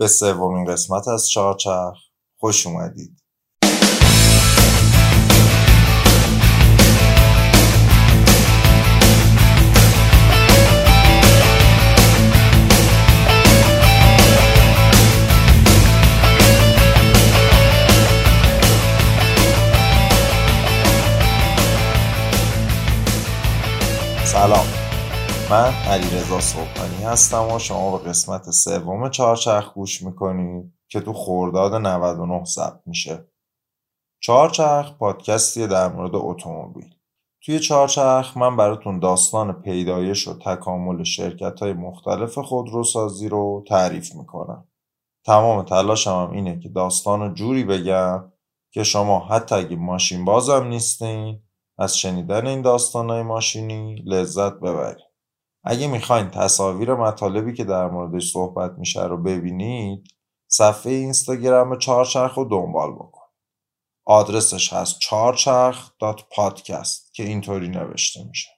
به سومین قسمت از چهارچرخ خوش اومدید. سلام. من علیرضا صبحانی هستم و شما به قسمت سوم چهارچرخ گوش می‌کنید که تو خورداد 99 ثبت میشه. چهارچرخ پادکستی در مورد اتومبیل. توی چهارچرخ من براتون داستان پیدایش و تکامل شرکت های مختلف خودروسازی رو تعریف می‌کنم. تمام تلاشم هم اینه که داستان جوری بگم که شما حتی اگه ماشین بازم نیستین از شنیدن این داستانهای ماشینی لذت ببرید. اگه می‌خواین تصاویر مطالبی که در موردش صحبت میشه رو ببینید صفحه اینستاگرام چهارچرخ رو دنبال بکن. آدرسش هست چهارچرخ دات پادکست که اینطوری نوشته میشه.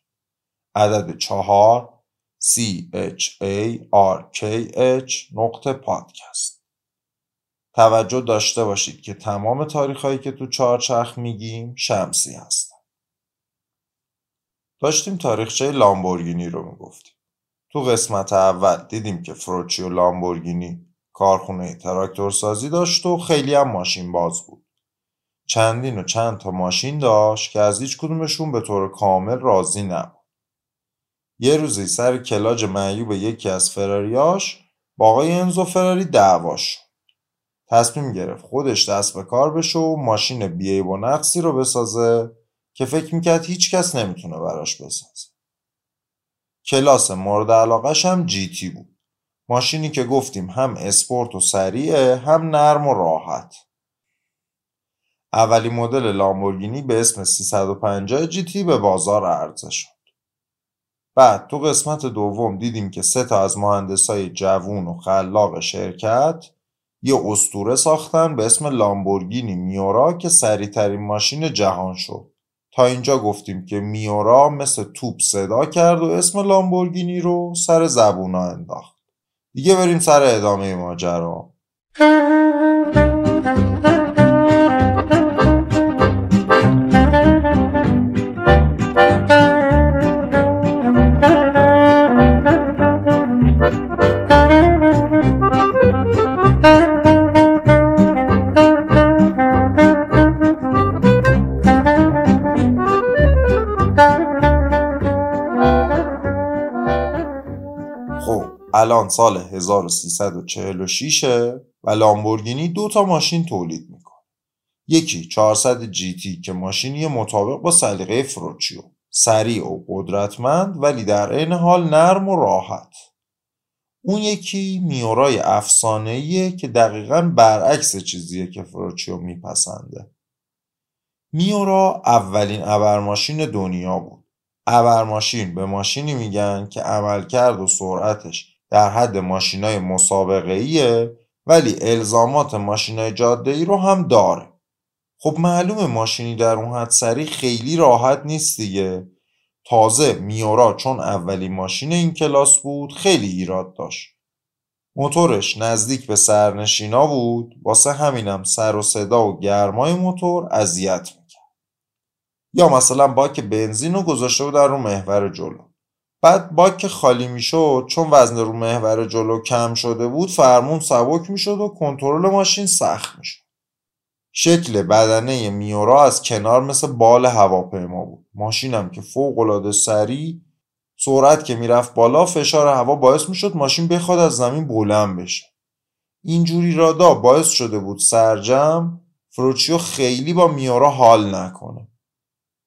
عدد چهار C H A R K H نقطه پادکست توجه داشته باشید که تمام تاریخ هایی که تو چهارچرخ میگیم شمسی هست. داشتیم تاریخچه لامبورگینی رو می‌گفتیم. تو قسمت اول دیدیم که فروچیو لامبورگینی کارخونه تراکتور سازی داشت و خیلی هم ماشین باز بود. چندین و چند تا ماشین داشت که از هیچ کدومشون به طور کامل راضی نبود. یه روزی سر کلاج معیوب یکی از فراریاش با آقای انزو فراری دعواش. تصمیم گرفت خودش دست به کار بشه و ماشین بیعیب و نقصی رو بسازه که فکر می‌کرد هیچ کس نمی‌تونه براش بسازه. کلاس مورد علاقش هم جی تی بود. ماشینی که گفتیم هم اسپورت و سریعه هم نرم و راحت. اولی مدل لامبورگینی به اسم 350 جی تی به بازار عرضه شد. بعد تو قسمت دوم دیدیم که سه تا از مهندسای جوون و خلاق شرکت یه استوره ساختن به اسم لامبورگینی میورا که سریعترین ماشین جهان شد. تا اینجا گفتیم که میورا مثل توپ صدا کرد و اسم لامبورگینی رو سر زبونا انداخت. دیگه بریم سر ادامه ماجرا. الان سال 1346 و لامبورگینی دو تا ماشین تولید می‌کنه. یکی 400 جی تی که ماشینی مطابق با سلیقه فروچیو. سریع و قدرتمند ولی در عین حال نرم و راحت. اون یکی میورای افسانه‌ایه که دقیقا برعکس چیزیه که فروچیو میپسنده. میورا اولین ابرماشین دنیا بود. ابرماشین به ماشینی میگن که عملکرد و سرعتش در حد ماشینای مسابقه ایه ولی الزامات ماشینای جاده ای رو هم داره. خب معلومه ماشینی در اون حد سریع خیلی راحت نیست دیگه. تازه میورا چون اولین ماشین این کلاس بود خیلی ایراد داشت. موتورش نزدیک به سرنشینا بود واسه همینم سر و صدا و گرمای موتور اذیت می‌کرد. یا مثلا باک بنزین رو گذاشته بود در رو محور جلو. بعد باک خالی می‌شد چون وزن رو محور جلو کم شده بود فرمون سبک می‌شد و کنترل ماشین سخت می‌شد. شکل بدنه میورا از کنار مثل بال هواپیما بود. ماشینم که فوق العاده سریع سرعت که می‌رفت بالا فشار هوا باعث می‌شد ماشین بخواد از زمین بلند بشه. اینجوری رادا باعث شده بود سرجم فروچیو خیلی با میورا حال نکنه.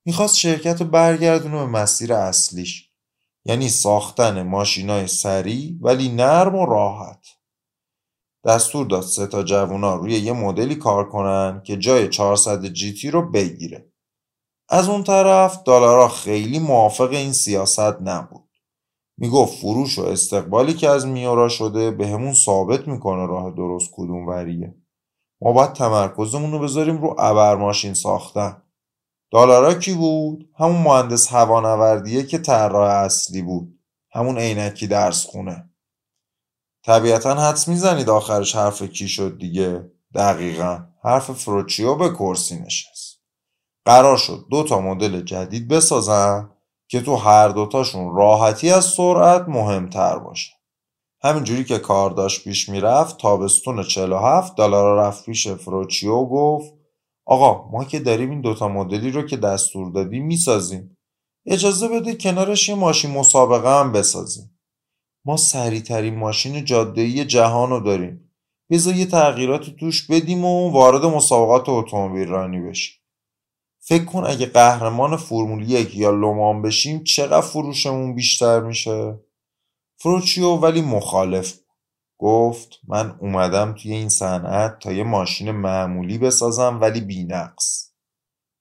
می‌خواست شرکت برگردونه به مسیر اصلیش. یعنی ساختن ماشینای سریع ولی نرم و راحت. دستور داد سه تا جوونا روی یه مدلی کار کنن که جای 400 جی تی رو بگیره. از اون طرف دلارا خیلی موافق این سیاست نبود. می‌گفت فروش و استقبالی که از میورا شده به همون ثابت می‌کنه راه درست کدوم وریه. ما باید تمرکزمون رو بذاریم رو ابرماشین ساختن. دالارا کی بود؟ همون مهندس هوانوردیه که طراح اصلی بود. همون عینکی درس خونه. طبیعتا حدس می‌زنید آخرش حرف کی شد دیگه؟ دقیقا. حرف فروچیو به کرسی نشست. قرار شد دو تا مدل جدید بسازن که تو هر دوتاشون راحتی از سرعت مهمتر باشه. همینجوری که کار داشت پیش می‌رفت تابستون 47 دلار رفت پیش فروچیو گفت آقا ما که داریم این دوتا مدلی رو که دستور دادی می‌سازیم. اجازه بده کنارش یه ماشین مسابقه هم بسازیم. ما سریعترین ماشین جادهی جهان رو داریم. بذار یه تغییرات توش بدیم و وارد مسابقات اتومبیل رانی بشیم. فکر کن اگه قهرمان فرمول یک یا لومان بشیم چقدر فروشمون بیشتر میشه؟ فروچیو ولی مخالف گفت من اومدم توی این صنعت تا یه ماشین معمولی بسازم ولی بینقص.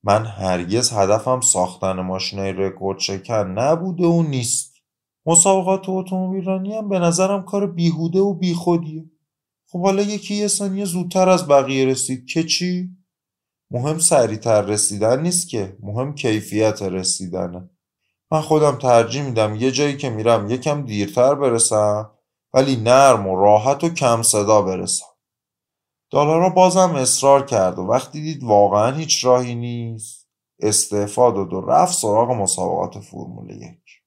من هرگز هدفم ساختن ماشینای رکورد شکن نبوده و نیست. مسابقات اتومبیل رانی هم به نظرم کار بیهوده و بیخودیه. خب حالا یکی یه ثانیه زودتر از بقیه رسید که چی؟ مهم سریعتر رسیدن نیست که مهم کیفیت رسیدنه. من خودم ترجیح میدم یه جایی که میرم یکم دیرتر برسم. ولی نرم و راحت و کم صدا برسم دالارا بازم اصرار کرد و وقتی دید واقعا هیچ راهی نیست استعفا داد و رفت سراغ مسابقات فرمول یک.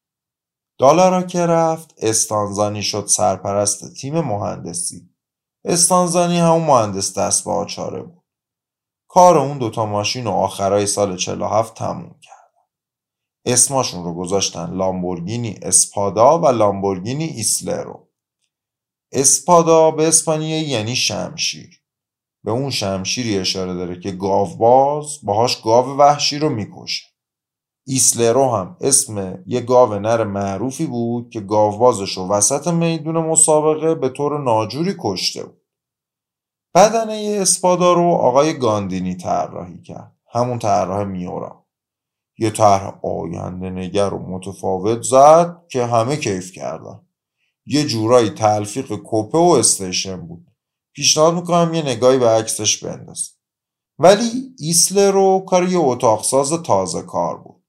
دالارا که رفت استانزانی شد سرپرست تیم مهندسی. استانزانی همون مهندس دست به آچاره بود. کار اون دوتا ماشین رو آخرای سال 47 تموم کرد. اسماشون رو گذاشتن لامبورگینی اسپادا و لامبورگینی ایسلرو. اسپادا به اسپانیایی یعنی شمشیر. به اون شمشیری اشاره داره که گاوباز باهاش گاو وحشی رو می‌کشه. ایسلرو هم اسم یه گاو نر معروفی بود که گاوبازش رو وسط میدون مسابقه به طور ناجوری کشته بود. بدنه اسپادا رو آقای گاندینی طراحی کرد. همون طراح میورا. یه طرح آینده نگر و متفاوت زد که همه کیف کردن. یه جورایی تلفیق کوپه و استیشن بود. پیشنهاد می‌کنم یه نگاهی به عکسش بنداز. ولی ایسلرو کار یه اتاقساز تازه کار بود.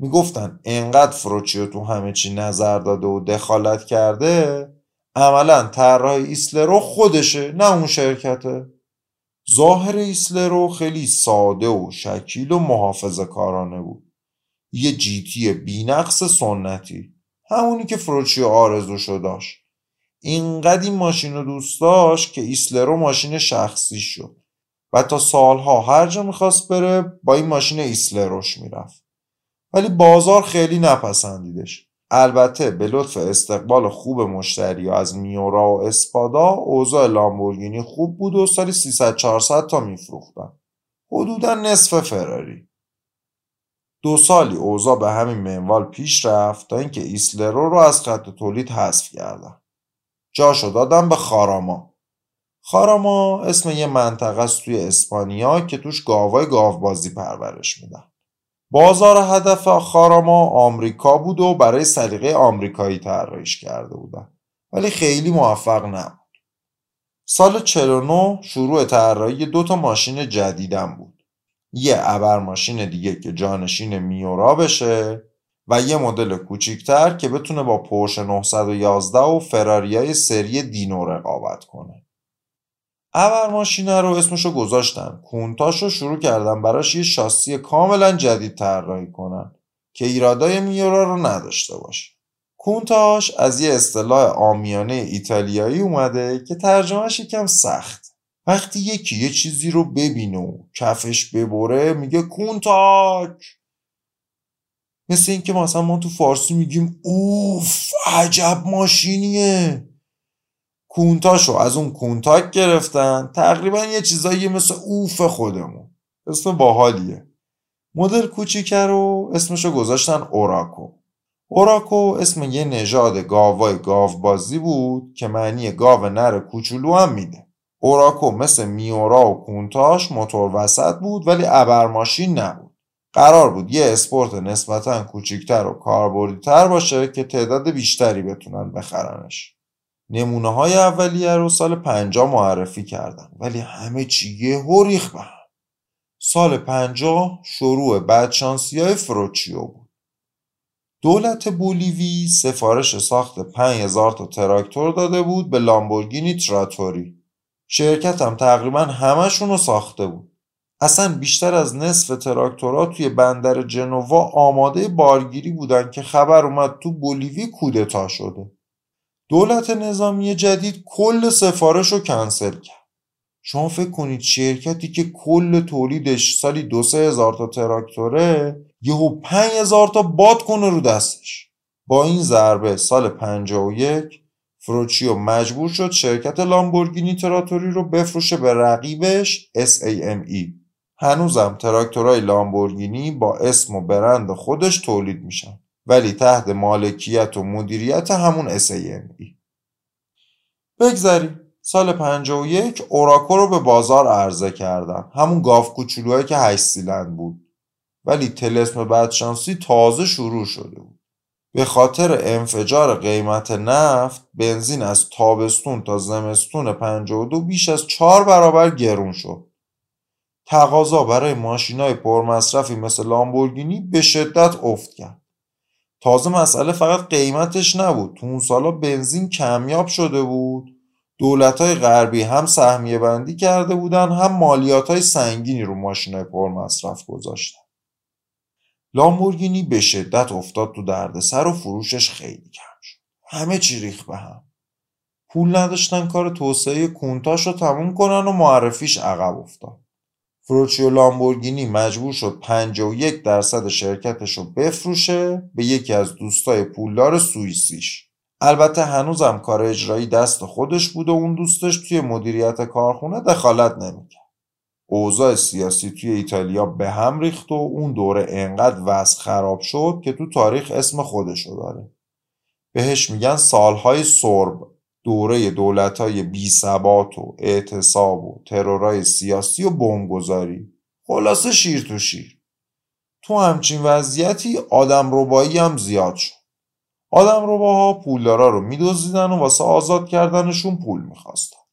می‌گفتن انقدر فروچیو تو همه چی نظر داده و دخالت کرده عملا طراح ایسلرو خودشه نه اون شرکته. ظاهر ایسلرو خیلی ساده و شکیل و محافظه کارانه بود. یه GT بی‌نقص سنتی. همونی که فروچیو آرزوشو داشت. اینقدر این ماشین رو دوست داشت که ایسلرو ماشین شخصیش شد. و تا سالها هر جا می‌خواست بره با این ماشین ایسلروش می‌رفت. ولی بازار خیلی نپسندیدش. البته به لطف استقبال خوب مشتری از میورا و اسپادا اوضاع لامبورگینی خوب بود و سالی 300 400 تا میفروختن. حدودا نصف فراری. دو سالی اوضاع به همین منوال پیش رفت تا اینکه ایسلرو رو از خط تولید حذف کردن. جاشو دادن به خاراما. خاراما اسم یه منطقه است توی اسپانیا که توش گاوای گاوبازی پرورش میدن. بازار هدف خاراما آمریکا بود و برای سلیقه آمریکایی طراحیش کرده بودن. ولی خیلی موفق نبود. سال 49 شروع طراحی دو تا ماشین جدیدم بود. یه ابر ماشین دیگه که جانشین میورا بشه و یه مدل کوچیکتر که بتونه با پورش 911 و فراریای سری دینو رقابت کنه. ابر ماشینه رو اسمشو گذاشتن کونتاش رو شروع کردن براش یه شاسی کاملا جدید طراحی کنن که ایرادای میورا رو نداشته باشه. کونتاش از یه اصطلاح آمیانه ایتالیایی اومده که ترجمهش یکم سخت. وقتی یکی یه چیزی رو ببینه و کفش ببره میگه کونتاک! مثل اینکه مثلا ما تو فارسی میگیم اوف عجب ماشینیه! کونتاشو از اون کونتاک گرفتن. تقریبا یه چیزایی مثل اوف خودمون. اسم باحالیه. مدل کوچیکه رو اسمشو گذاشتن اوراکو. اوراکو اسم یه نژاد گاوای گاوبازی بود که معنی گاو نر کوچولو هم میده. اوراکو مثل میورا و کونتاش موتور وسط بود ولی ابرماشین نبود. قرار بود یه اسپورت نسبتا کوچیکتر و کاربردیتر باشه که تعداد بیشتری بتونن بخرنش. نمونه های اولیه رو سال پنجاه معرفی کردن ولی همه چی یه ریخ به سال پنجاه شروع بدشانسی های فروچیو بود. دولت بولیوی سفارش ساخت 5000 تا تراکتور داده بود به لامبورگینی تراتوری. شرکت هم تقریبا همشون رو ساخته بود. اصلا بیشتر از نصف تراکتورها توی بندر جنوا آماده بارگیری بودن که خبر اومد تو بولیوی کودتا شده. دولت نظامی جدید کل سفارش رو کنسل کرد. شما فکر کنید شرکتی که کل تولیدش سالی دو سه هزار تا تراکتوره یهو پنج هزار تا باد کنه رو دستش. با این ضربه سال 51 فروچیو مجبور شد شرکت لامبورگینی تراتوری رو بفروشه به رقیبش SAME هنوزم تراکتورهای لامبورگینی با اسم و برند خودش تولید میشن ولی تحت مالکیت و مدیریت همون SAME بگذاریم سال 51 اوراکو رو به بازار عرضه کردن. همون گاف کوچولوهایی که 8 سیلند بود. ولی تلسم بدشانسی تازه شروع شده بود. به خاطر انفجار قیمت نفت بنزین از تابستون تا زمستون 52 بیش از 4 برابر گرون شد. تقاضا برای ماشینای پرمصرفی مثل لامبورگینی به شدت افت کرد. تازه مسئله فقط قیمتش نبود. تو اون سالا بنزین کمیاب شده بود. دولت های غربی هم سهمیه بندی کرده بودن هم مالیات های سنگینی رو ماشین های پرمصرف گذاشتن. لامبورگینی به شدت افتاد تو دردسر و فروشش خیلی کم شد. همه چی ریخ به هم. پول نداشتن کار توسعه کونتاش رو تموم کنن و معرفیش عقب افتاد. فروچیو لامبورگینی مجبور شد 51 درصد شرکتش رو بفروشه به یکی از دوستای پولدار سوئیسیش. البته هنوزم کار اجرایی دست خودش بود و اون دوستش توی مدیریت کارخونه دخالت نمی‌کرد. اوضاع سیاسی توی ایتالیا به هم ریخت و اون دوره انقدر وضع خراب شد که تو تاریخ اسم خودشو داره. بهش میگن سالهای سرب دوره دولتهای بی ثبات و اعتصاب و ترورای سیاسی و بمبگذاری. خلاصه شیر تو شیر. تو همچین وضعیتی آدم ربایی هم زیاد شد. آدم رباها پولدارا رو میدزدیدن و واسه آزاد کردنشون پول می‌خواستن.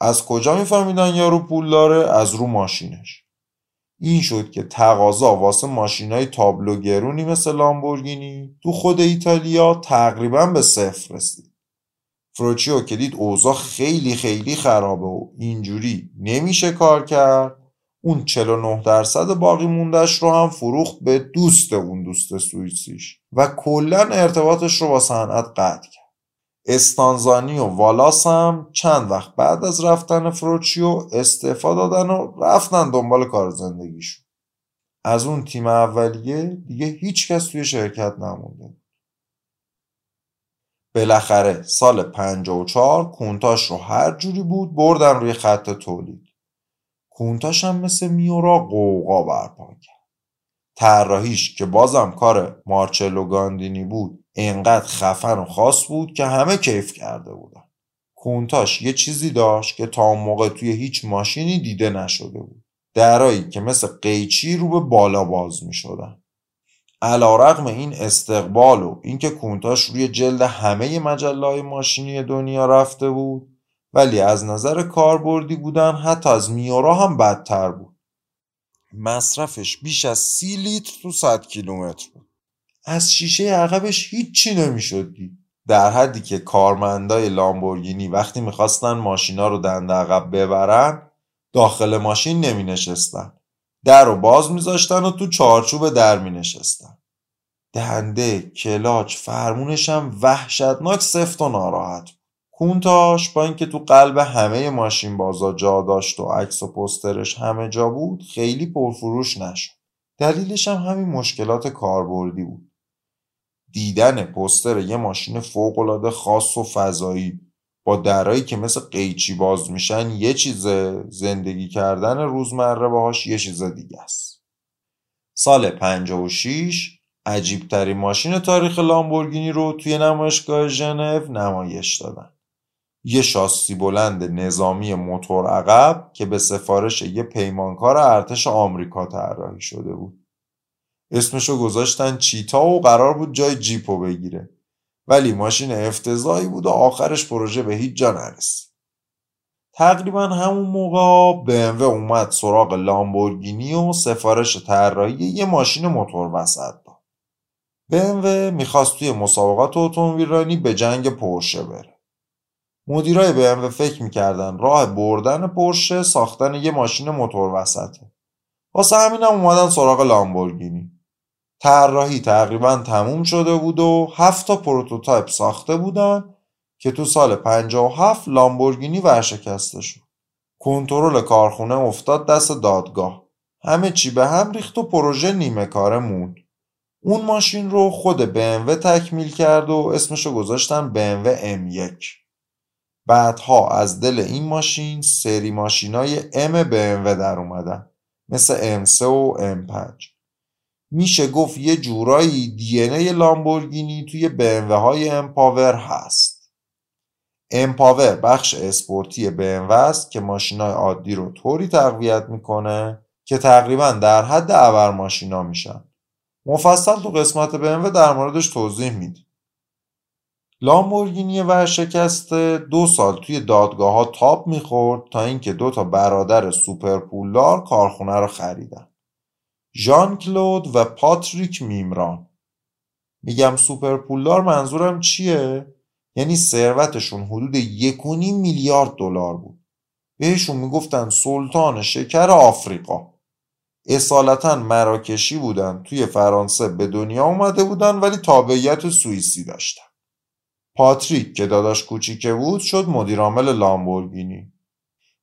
از کجا میفهمیدن یارو پول داره؟ از رو ماشینش. این شد که تقاضا واسه ماشینای تابلو گرونی مثل لامبورگینی تو خود ایتالیا تقریبا به صفر رسید. فروچیو که دید اوضاع خیلی خیلی خرابه و اینجوری نمیشه کار کرد اون 49 درصد باقی موندهش رو هم فروخت به دوست اون دوست سوئیسیش و کلا ارتباطش رو با صنعت قطع کرد. استانزانی و والاس هم چند وقت بعد از رفتن فروچیو استعفا دادن و رفتن دنبال کار زندگیشون. از اون تیم اولیه دیگه هیچ کس توی شرکت نمونده بالاخره سال 54 کونتاش رو هر جوری بود بردن روی خط تولید. کونتاش هم مثل میورا قوقا برپا کرد. طراحیش که بازم کار مارچلو گاندینی بود انقدر خفن و خاص بود که همه کیف کرده بودن. کونتاش یه چیزی داشت که تا اون موقع توی هیچ ماشینی دیده نشده بود. درایی که مثل قیچی رو به بالا باز می شدن علا این استقبال و اینکه کونتاش روی جلد همه مجله ماشینی دنیا رفته بود ولی از نظر کاربردی بودن حتی از میورا هم بدتر بود. مصرفش بیش از سی لیتر تو 100 کیلومتر بود. از شیشه عقبش هیچی نمی‌شد دید. در حدی که کارمندای لامبورگینی وقتی می‌خواستن ماشینا رو دنده عقب ببرن داخل ماشین نمی نشستن در رو باز میذاشتن و تو چارچوب در می نشستن دنده کلاچ فرمونش هم وحشتناک سفت و ناراحت کونتاش با اینکه تو قلب همه ماشین بازا جا داشت و عکس و پسترش همه جا بود خیلی پرفروش نشد. دلیلش هم همین مشکلات کاربردی بود. دیدن پستر یه ماشین فوقالعاده خاص و فضایی. با درایی که مثل قیچی باز میشن یه چیزه زندگی کردن روزمره باهاش یه چیز دیگه است. سال 56 عجیبترین ماشین تاریخ لامبورگینی رو توی نمایشگاه ژنو نمایش دادن. یه شاسی بلند نظامی موتور عقب که به سفارش یه پیمانکار ارتش آمریکا طراحی شده بود. اسمشو گذاشتن چیتا و قرار بود جای جیپو بگیره ولی ماشین افتضاحی بود و آخرش پروژه به هیچ جا نرسید تقریبا همون موقع BMW اومد سراغ لامبورگینی و سفارش طراحی یه ماشین موتور وسط داد BMW می‌خواست توی مسابقات اتومبیل رانی به جنگ پرشه بره. مدیرای BMW فکر می‌کردن راه بردن پرشه ساختن یه ماشین موتور وسطه. واسه همینم اومدن سراغ لامبورگینی. طراحی تقریبا تموم شده بود و هفت تا prototype ساخته بودن که تو سال 57 لامبورگینی ورشکسته شد. کنترل کارخونه افتاد دست دادگاه. همه چی به هم ریخت و پروژه نیمه کاره موند. اون ماشین رو خود BMW تکمیل کرد و اسمشو گذاشتن BMW M1. بعدها از دل این ماشین سری ماشینای M BMW در اومدن مثل M3 و M5. میشه گفت یه جورایی DNA لامبورگینی توی BMW های M Power هست. M Power بخش اسپورتی BMW است که ماشینای عادی رو طوری تقویت می‌کنه که تقریبا در حد ابر ماشینا میشن. مفصل تو قسمت BMW در موردش توضیح میدیم. لامبورگینی ورشکسته دو سال توی دادگاه ها تاب می‌خورد تا اینکه دو تا برادر سوپر پولدار کارخونه رو خریدن. ژان کلود و پاتریک میمران میگم سوپر پولدار منظورم چیه؟ یعنی ثروتشون حدود یک میلیارد دلار بود. بهشون می‌گفتن سلطان شکر آفریقا. اصالتا مراکشی بودن توی فرانسه به دنیا اومده بودن ولی تابعیت سوئیسی داشتن. پاتریک که داداش کوچیکه بود شد مدیرعامل لامبورگینی.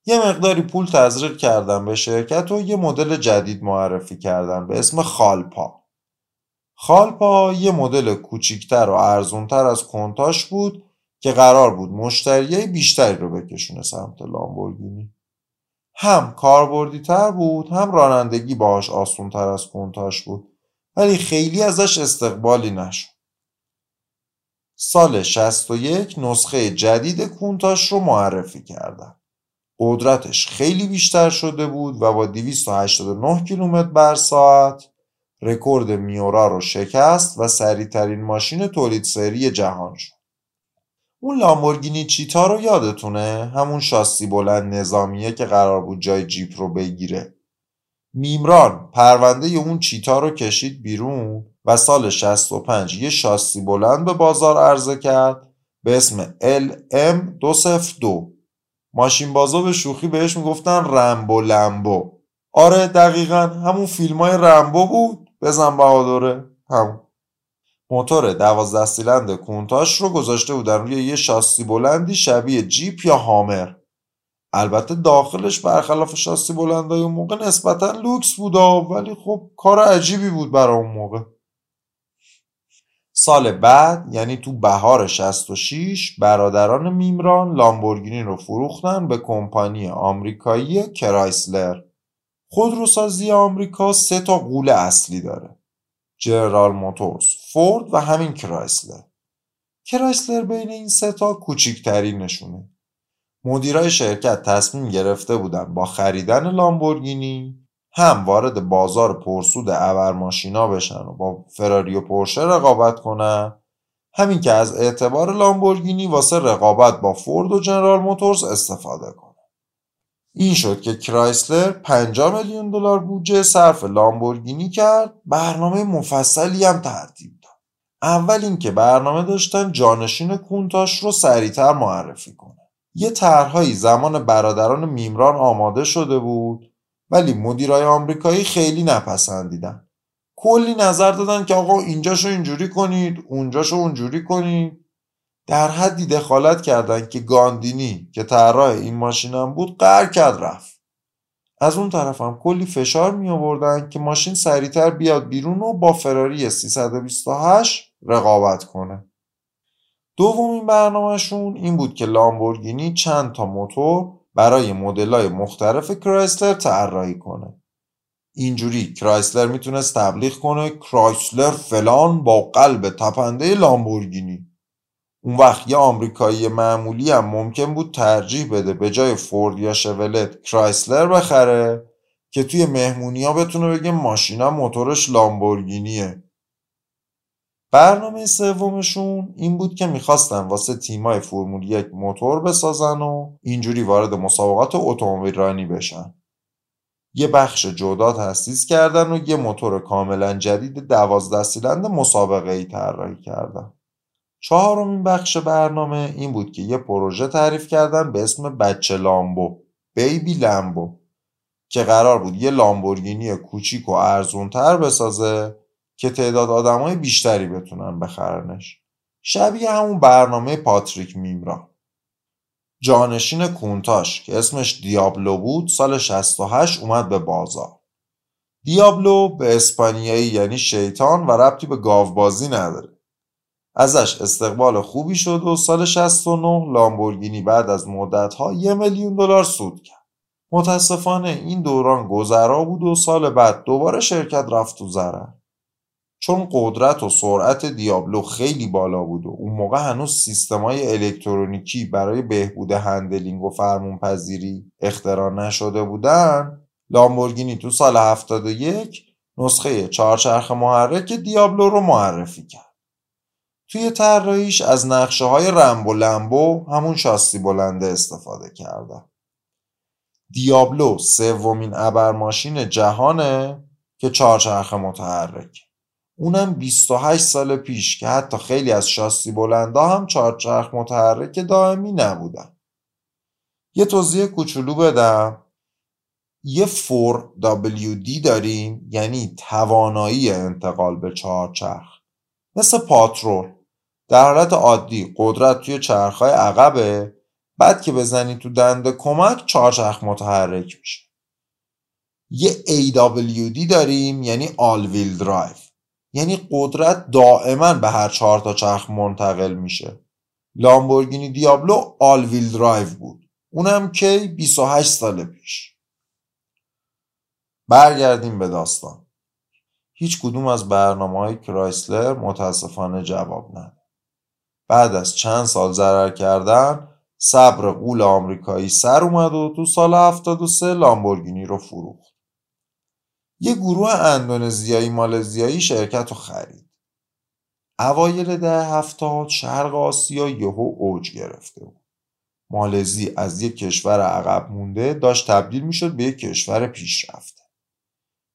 یه مقداری پول تزریق کردن به شرکت و یه مدل جدید معرفی کردن به اسم خالپا. خالپا یه مدل کوچیکتر و ارزونتر از کنتاش بود که قرار بود مشتریای بیشتری رو بکشونه سمت لامبورگینی. هم کاربردی تر بود هم رانندگی باهاش آسون تر از کنتاش بود ولی خیلی ازش استقبالی نشد. سال 61 نسخه جدید کونتاش رو معرفی کردن. قدرتش خیلی بیشتر شده بود و با 289 کیلومتر بر ساعت رکورد میورا رو شکست و سریعترین ماشین تولید سری جهان شد. اون لامبورگینی چیتا رو یادتونه؟ همون شاسی بلند نظامیه که قرار بود جای جیپ رو بگیره. میمران پرونده اون چیتا رو کشید بیرون و سال 65 یه شاسی بلند به بازار عرضه کرد به اسم LM202 ماشین بازا به شوخی بهش می‌گفتن رمبو لمبو. آره دقیقا همون فیلم های رمبو بود. بزن بهادره همون موتور دوازده سیلند کونتاش رو گذاشته بودن روی یه شاسی بلندی شبیه جیپ یا هامر. البته داخلش برخلاف شاسی بلندای اون موقع نسبتا لوکس بود ولی خب کار عجیبی بود برای اون موقع. سال بعد یعنی تو بهار 66 برادران میمران لامبورگینی رو فروختن به کمپانی آمریکایی کرایسلر. خودروسازی آمریکا سه تا غول اصلی داره. جنرال موتورز فورد و همین کرایسلر. کرایسلر بین این سه تا کوچیکترینشونه مدیرای شرکت تصمیم گرفته بودن با خریدن لامبورگینی هم وارد بازار پرسود ماشینا بشن و با فراری و پورشه رقابت کنن همین که از اعتبار لامبورگینی واسه رقابت با فورد و جنرال موتورز استفاده کنه این شد که کرایسلر 50 میلیون دلار بودجه صرف لامبورگینی کرد برنامه مفصلی هم ترتیب داد. اول اینکه برنامه داشتن جانشین کونتاش رو سریعتر معرفی کنه. یه طرحهایی زمان برادران میمران آماده شده بود ولی مدیرای آمریکایی خیلی نپسندیدن. کلی نظر دادن که آقا اینجاشو اینجوری کنید اونجاشو اونجوری کنید. در حدی دخالت کردن که گاندینی که طراح این ماشینم بود قهر کرد رفت. از اون طرف هم کلی فشار می آوردن که ماشین سریعتر بیاد بیرون و با فراری 328 رقابت کنه. دومین برنامهشون این بود که لامبورگینی چند تا موتور برای های مختلف کرایسلر طراحی کنه. اینجوری کرایسلر می‌تونست تبلیغ کنه کرایسلر فلان با قلب تپنده لامبورگینی. اون وقت یه آمریکایی معمولی هم ممکن بود ترجیح بده به جای فورد یا شورولت کرایسلر بخره که توی مهمونی ها بتونه بگه ماشینم موتورش لامبورگینیه. برنامه سومشون این بود که می‌خواستن واسه تیمای فرمول یک موتور بسازن و اینجوری وارد مسابقات اتومبیل رانی بشن. یه بخش جدا تأسیس کردن و یه موتور کاملا جدید دوازده سیلند مسابقه ای طراحی کردن. چهارمین بخش برنامه این بود که یه پروژه تعریف کردن به اسم بچه لامبو بیبی لامبو که قرار بود یه لامبورگینی کوچیک و ارزونتر بسازه که تعداد آدمای بیشتری بتونن بخرنش. شبیه همون برنامه پاتریک میمرا. جانشین کونتاش که اسمش دیابلو بود سال 68 اومد به بازار. دیابلو به اسپانیایی یعنی شیطان و ربطی به گاوبازی نداره. ازش استقبال خوبی شد و سال 69 لامبورگینی بعد از مدتها یه میلیون دلار سود کرد. متاسفانه این دوران گذرا بود و سال بعد دوباره شرکت رفت تو ضرر چون قدرت و سرعت دیابلو خیلی بالا بود و اون موقع هنوز سیستمای الکترونیکی برای بهبود handling و فرمونپذیری اختراع نشده بودن لامبورگینی تو سال 71 نسخه چهارچرخ محرک دیابلو رو معرفی کرد. توی طراحیش از نقشه های رمبو لمبو همون شاسی بلنده استفاده کردن دیابلو سومین ابرماشین جهانه که چهارچرخ متحرک اونم 28 سال پیش که حتی خیلی از شاسی بلندا هم چهارچرخ متحرک دائمی نبودن. یه توضیح کوچولو بدم. یه 4WD داریم یعنی توانایی انتقال به چهارچرخ مثل پاترول. در حالت عادی قدرت توی چرخهای عقبه بعد که بزنی تو دنده کمک چهارچرخ متحرک میشه. یه AWD داریم یعنی آل ویل درایو یعنی قدرت دائما به هر چهار تا چرخ منتقل میشه. لامبورگینی دیابلو all-wheel drive بود. اونم کی؟ 28 سال پیش. برگردیم به داستان. هیچ کدوم از برنامه های کرایسلر متاسفانه جواب نداد. بعد از چند سال ضرر کردن صبر غول آمریکایی سر اومد و تو سال 73 لامبورگینی رو فروخت. یه گروه اندونزیایی مالزیایی شرکت رو خرید. اوایل ده هفتاد شرق آسیا یهو اوج گرفته بود. مالزی از یک کشور عقب مونده داشت تبدیل می‌شد به یک کشور پیشرفته.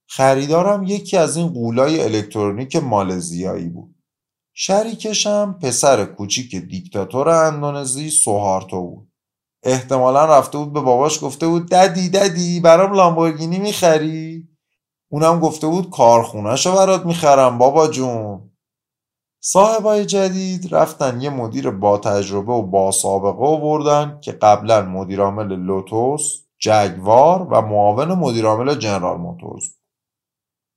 خریدارم یکی از این قولای الکترونیک مالزیایی بود. شریکشم پسر کوچیک دیکتاتور اندونزی سوهارتو بود. احتمالا رفته بود به باباش گفته بود ددی ددی برام لامبورگینی می‌خری؟ اونم گفته بود کارخونهشو برات می‌خرم بابا جون. صاحبای جدید رفتن یه مدیر با تجربه و با سابقه آوردن که قبلا مدیرعامل لوتوس، جگوار و معاون مدیرعامل جنرال موتورز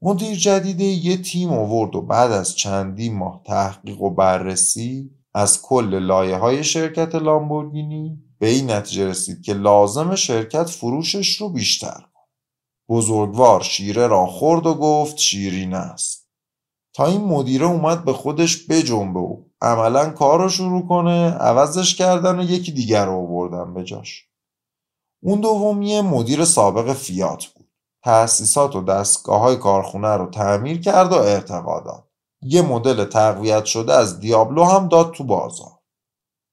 مدیر جدیده یه تیم آورد و بعد از چندین ماه تحقیق و بررسی از کل لایه های شرکت لامبورگینی به این نتیجه رسید که لازم شرکت فروشش رو بیشتر. بزرگوار شیره را خورد و گفت شیرین است تا این مدیره اومد به خودش بجنبه و عملا کار رو شروع کنه عوضش کردن و یکی دیگر رو آوردن به جاش اون دومی مدیر سابق فیات بود تأسیسات و دستگاه های کارخونه رو تعمیر کرد و ارتقا داد. یه مدل تقویت شده از دیابلو هم داد تو بازار.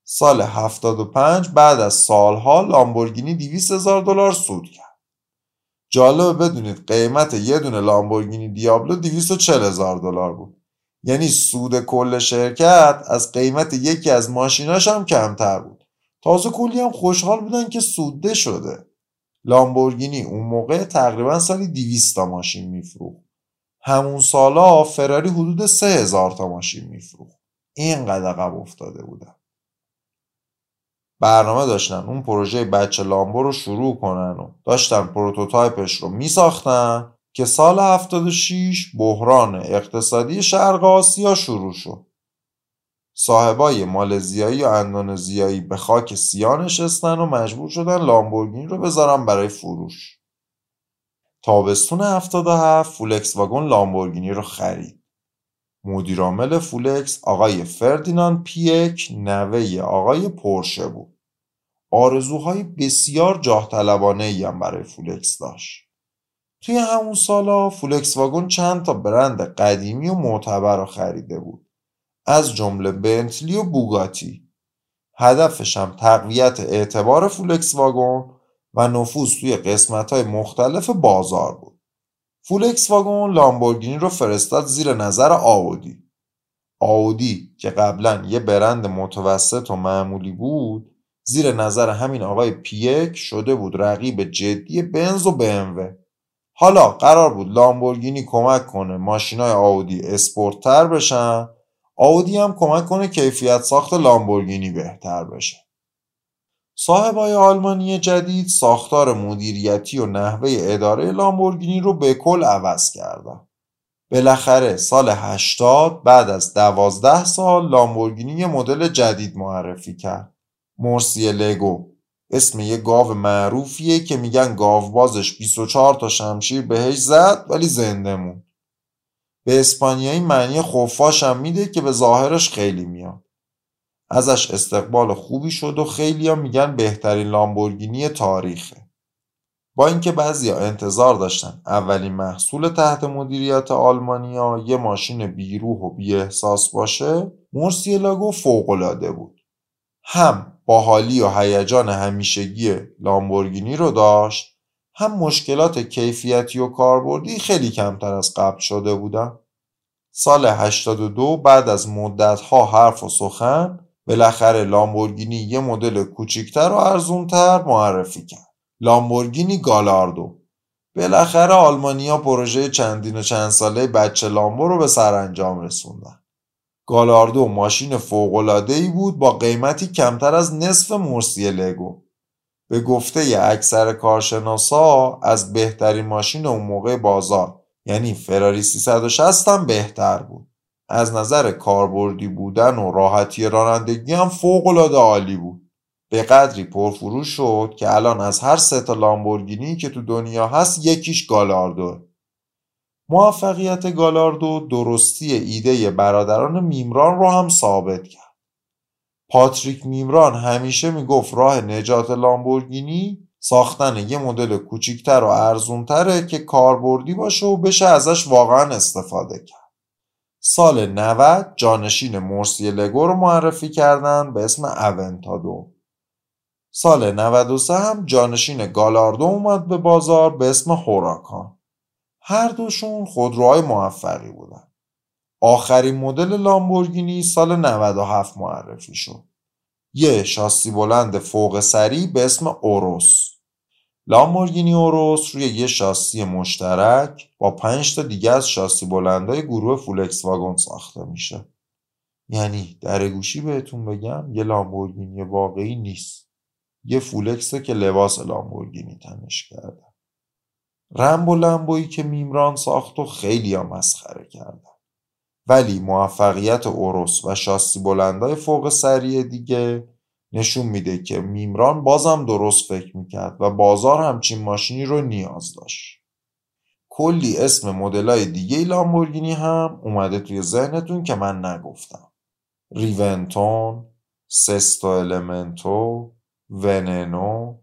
سال 75 بعد از سالها لامبورگینی 200 هزار دلار سود کرد. جالبه بدونید قیمت یه دونه لامبورگینی دیابلو 240 هزار دلار بود. یعنی سود کل شرکت از قیمت یکی از ماشیناش هم کمتر بود. تازه کلی هم خوشحال بودن که سوده شده. لامبورگینی اون موقع تقریبا سالی 200 تا ماشین میفروخت همون سالا فراری حدود 3000 تا ماشین میفروخت اینقدر عقب افتاده بودن برنامه داشتن. اون پروژه بچه لامبو رو شروع کنن و داشتن prototype ش رو میساختن که سال 76 بحران اقتصادی شرق آسیا شروع شد. صاحبای مالزیایی و اندونزیایی به خاک سیاه نشستن و مجبور شدن لامبورگینی رو بذارن برای فروش. تابستون 77 فولکس واگن لامبورگینی رو خرید. مدیرعامل فولکس آقای فردیناند پیک نوه آقای پورشه بود. آرزوهای بسیار جاه طلبانه هم برای فولکس داشت. توی همون سالا فولکس واگن چند تا برند قدیمی و معتبر رو خریده بود. از جمله بنتلی و بوگاتی. هدفش هم تقویت اعتبار فولکس واگن و نفوذ توی قسمت های مختلف بازار بود. فولکس واگن لامبورگینی رو فرستاد زیر نظر آودی. آودی که قبلا یه برند متوسط و معمولی بود زیر نظر همین آقای پیک شده بود رقیب جدی بنز و BMW. حالا قرار بود لامبورگینی کمک کنه ماشینای آودی اسپورتتر بشن آودی هم کمک کنه کیفیت ساخت لامبورگینی بهتر بشه. صاحبای آلمانی جدید ساختار مدیریتی و نحوه اداره لامبورگینی رو به کل عوض کردن. بالاخره سال 80 بعد از 12 سال لامبورگینی یه مدل جدید معرفی کرد. مرسی لگو اسم یه گاو معروفیه که میگن گاوبازش 24 تا شمشیر بهش زد ولی زنده موند. به اسپانیایی معنی خفاش هم میده که به ظاهرش خیلی میاد. ازش استقبال خوبی شد و خیلی هم میگن بهترین لامبورگینی تاریخه. با اینکه بعضیا انتظار داشتن اولین محصول تحت مدیریت آلمانیا یه ماشین بیروح و احساس باشه مرسیلاگو فوقالعاده بود هم باحالی و هیجان همیشگی لامبورگینی رو داشت هم مشکلات کیفیتی و کاربردی خیلی کمتر از قبل شده بودن سال 82 بعد از مدتها حرف و سخن بالاخره لامبورگینی یه مدل کوچیکتر و ارزونتر معرفی کرد. لامبورگینی گالاردو. بالاخره آلمانیا پروژه چندین و چند ساله بچه لامبو رو به سرانجام رسوندن. گالاردو ماشین ای بود با قیمتی کمتر از نصف مرسی لگو. به گفته اکثر کارشناسا از بهترین ماشین اون موقع بازار یعنی فراری 360 هم بهتر بود. از نظر کاربردی بودن و راحتی رانندگی هم فوق عالی بود. به قدری پرفروش شد که الان از هر سه تا لامبورگینی که تو دنیا هست یکیش گالاردو. موفقیت گالاردو درستی ایده برادران میمران رو هم ثابت کرد. پاتریک میمران همیشه می‌گفت راه نجات لامبورگینی ساختن یه مدل کوچیکتر و ارزونتره که کاربردی باشه و بشه ازش واقعا استفاده کرد. سال 90 جانشین مرسی لگو رو معرفی کردن به اسم اونتادو سال 93 هم جانشین گالاردو اومد به بازار به اسم هوراکان. هر دوشون خودروهای موفقی بودن. آخرین مدل لامبورگینی سال 97 معرفی شد. یه شاسی بلند فوق سری به اسم اوروس. لامبورگینی اوروس روی یه شاسی مشترک با پنج تا دیگه از شاسی بلندهای گروه فولکس واگن ساخته میشه. یعنی در گوشی بهتون بگم یه لامبورگینی واقعی نیست. یه فولکسه که لباس لامبورگینی تنش کرده. رمب و لمبویی که میمران ساخت و خیلی ها مسخره کردن. ولی موفقیت اوروس و شاسی بلندای فوق سریع دیگه نشون میده که میمران بازم درست فکر می‌کرد و بازار همچین ماشینی رو نیاز داشت. کلی اسم مدلای دیگه لامبورگینی هم اومده توی ذهنتون که من نگفتم. ریونتون سستو المنتو وننو.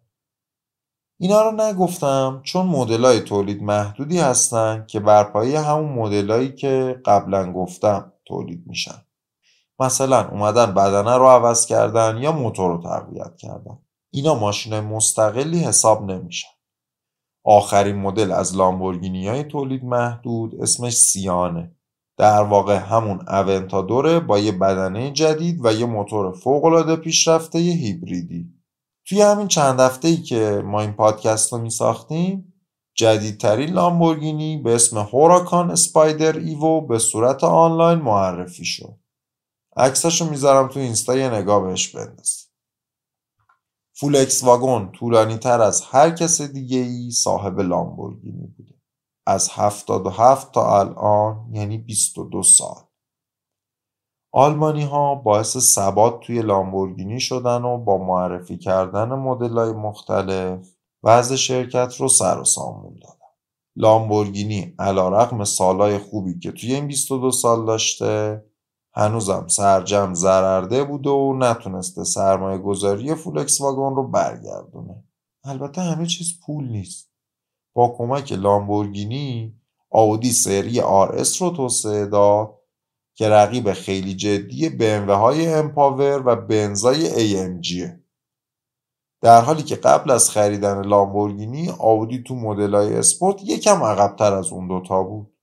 اینا رو نگفتم چون مدلای تولید محدودی هستن که بر پایه همون مدلایی که قبلا گفتم تولید میشن. مثلا اومدن بدنه رو عوض کردن یا موتور رو تقویت کردن. اینا ماشین مستقلی حساب نمیشن. آخرین مدل از لامبورگینی های تولید محدود اسمش سیانه. در واقع همون اوونتادوره با یه بدنه جدید و یه موتور فوقالعاده پیشرفته هیبریدی. توی همین چند هفته ای که ما این پادکست رو می ساختیم جدیدترین لامبورگینی به اسم هوراکان اسپایدر ایوو به صورت آنلاین معرفی شد. عکساشو می‌ذارم تو اینستا یه نگاه بهش بنداز. فولکس واگن طولانی تر از هر کس دیگه ای صاحب لامبورگینی بوده. از 77 تا الان یعنی 22 سال. آلمانی ها باعث ثبات توی لامبورگینی شدن و با معرفی کردن مدل های مختلف وضع شرکت رو سر و سامون دادن. لامبورگینی علا رقم سالای خوبی که توی این 22 سال داشته هنوزم سرجم زررده بوده و نتونسته سرمایه گذاری فولکس واگن رو برگردونه. البته همه چیز پول نیست. با کمک لامبورگینی آودی سری RS رو توسعه داد که رقیب خیلی جدی BMW های امپاور و بنزای AMG در حالی که قبل از خریدن لامبورگینی آودی تو مدلای اسپورت یکم عقبتر از اون دوتا بود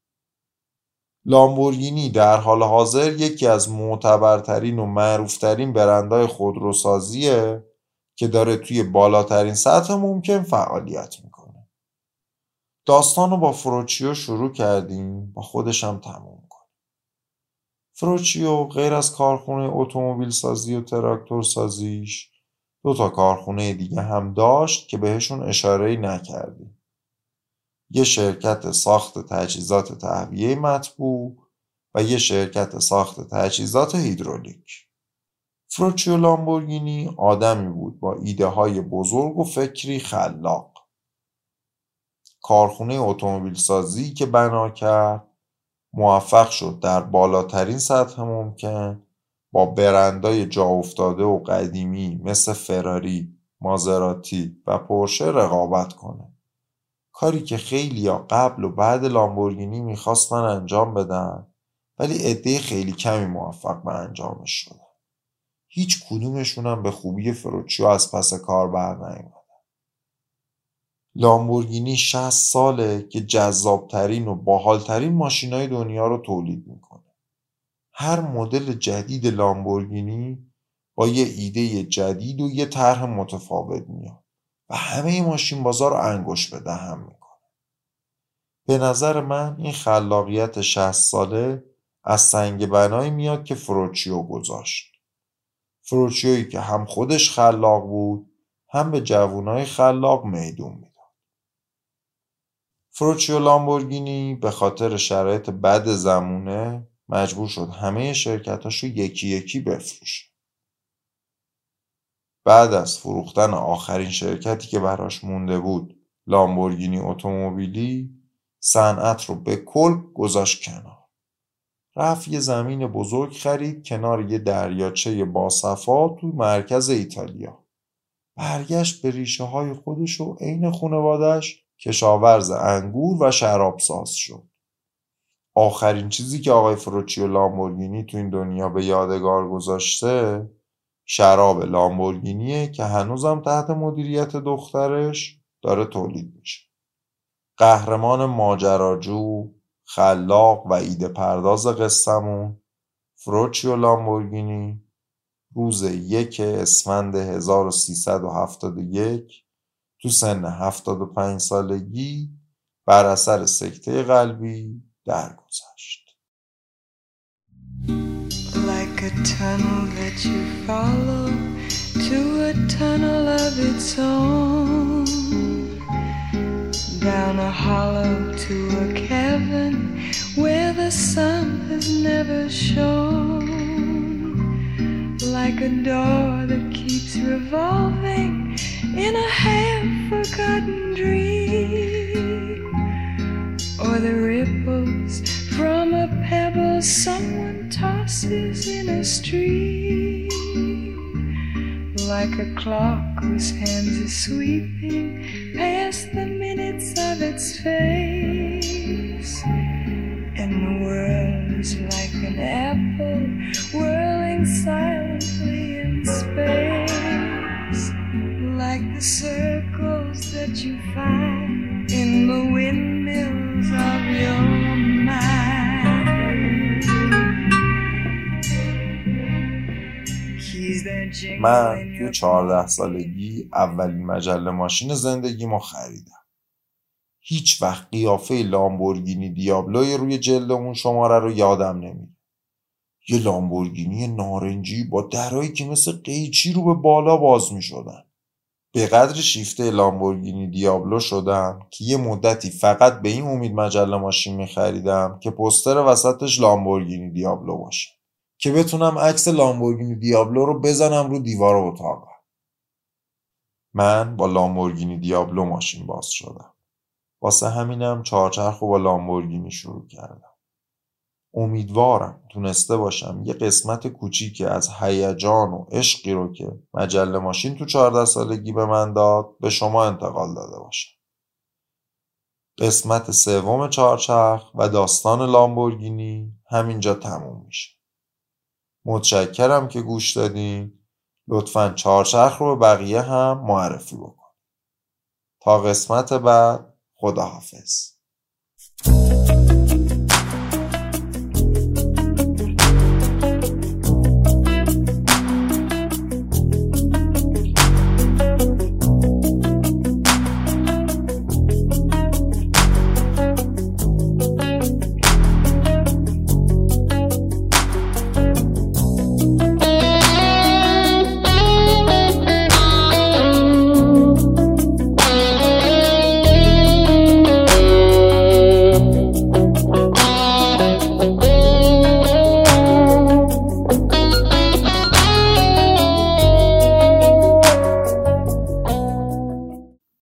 لامبورگینی در حال حاضر یکی از معتبرترین و معروفترین برندهای خودروسازیه که داره توی بالاترین سطح ممکن فعالیت می‌کنه. داستان رو با فروچیو شروع کردیم با خودشم تموم کنیم. فروچیو غیر از کارخونه اتومبیل سازی و تراکتور سازیش دو تا کارخونه دیگه هم داشت که بهشون اشاره نکردیم. یه شرکت ساخت تجهیزات تهویه مطبوع و یه شرکت ساخت تجهیزات هیدرولیک. فروچیو لامبورگینی آدمی بود با ایده های بزرگ و فکری خلاق. کارخونه اتومبیل سازی که بنا کرد موفق شد در بالاترین سطح ممکن با برندای جا افتاده و قدیمی مثل فراری، مازراتی و پورشه رقابت کنه. کاری که خیلیا قبل و بعد لامبورگینی می‌خواستن انجام بدن ولی عده خیلی کمی موفق به انجامش شدن. هیچ کدومشون هم به خوبی فروچیو از پس کار بر نیومدن لامبورگینی 60 ساله که جذابترین و باحالترین ماشینای دنیا رو تولید می‌کنه. هر مدل جدید لامبورگینی با یه ایده جدید و یه طرح متفاوت میاد. و همه ماشین بازار رو انگوش به دهم می‌کنه. به نظر من این خلاقیت 60 ساله از سنگ بنایی میاد که فروچیو گذاشت. فروچیویی که هم خودش خلاق بود هم به جوانای خلاق میدون می‌داد. فروچیو لامبورگینی به خاطر شرایط بد زمونه مجبور شد همه شرکتاشو یکی یکی بفروشه. بعد از فروختن آخرین شرکتی که براش مونده بود لامبورگینی اتومبیلی صنعت رو به کل گذاشت کنار. رفت یه زمین بزرگ خرید کنار یه دریاچه باصفا تو مرکز ایتالیا. برگشت به ریشه های خودش و عین خونوادش کشاورز انگور و شراب ساز شد. آخرین چیزی که آقای فروچیو لامبورگینی تو این دنیا به یادگار گذاشته شراب لامبورگینیه که هنوزم تحت مدیریت دخترش داره تولید میشه قهرمان ماجراجو خلاق و ایده پرداز قصهمون فروچیو لامبورگینی روز یک اسفند 1371 تو سن 75 سالگی بر اثر سکته قلبی درگذشت. Tunnel that you follow to a tunnel of its own. Down a hollow to a cavern where the sun has never shone. Like a door that keeps revolving in a half forgotten dream. Or the ripples from a pebble someone tosses in a stream like a clock whose hands are sweeping past the minutes of its face and the world is like an apple من تو چهارده سالگی اولین مجله ماشین زندگیمو خریدم هیچ وقت قیافه لامبورگینی دیابلوی روی جلد اون شماره رو یادم نمیره یه لامبورگینی نارنجی با درایی که مثل قیچی رو به بالا باز می شدن. به قدر شیفته لامبورگینی دیابلو شدم که یه مدتی فقط به این امید مجله ماشین می خریدم که پستر وسطش لامبورگینی دیابلو باشه. که بتونم عکس لامبورگینی دیابلو رو بزنم رو دیوار اتاق. من با لامبورگینی دیابلو ماشین باز شدم. واسه همینم چهارچرخ و با لامبورگینی شروع کردم. امیدوارم تونسته باشم یه قسمت کوچیکی از هیجان و عشقی رو که مجله ماشین تو چهارده سالگی به من داد به شما انتقال داده باشم. قسمت سوم چهارچرخ و داستان لامبورگینی همینجا تموم میشه. متشکرم که گوش دادین لطفا چهارچرخ رو به بقیه هم معرفی بکن. تا قسمت بعد خداحافظ.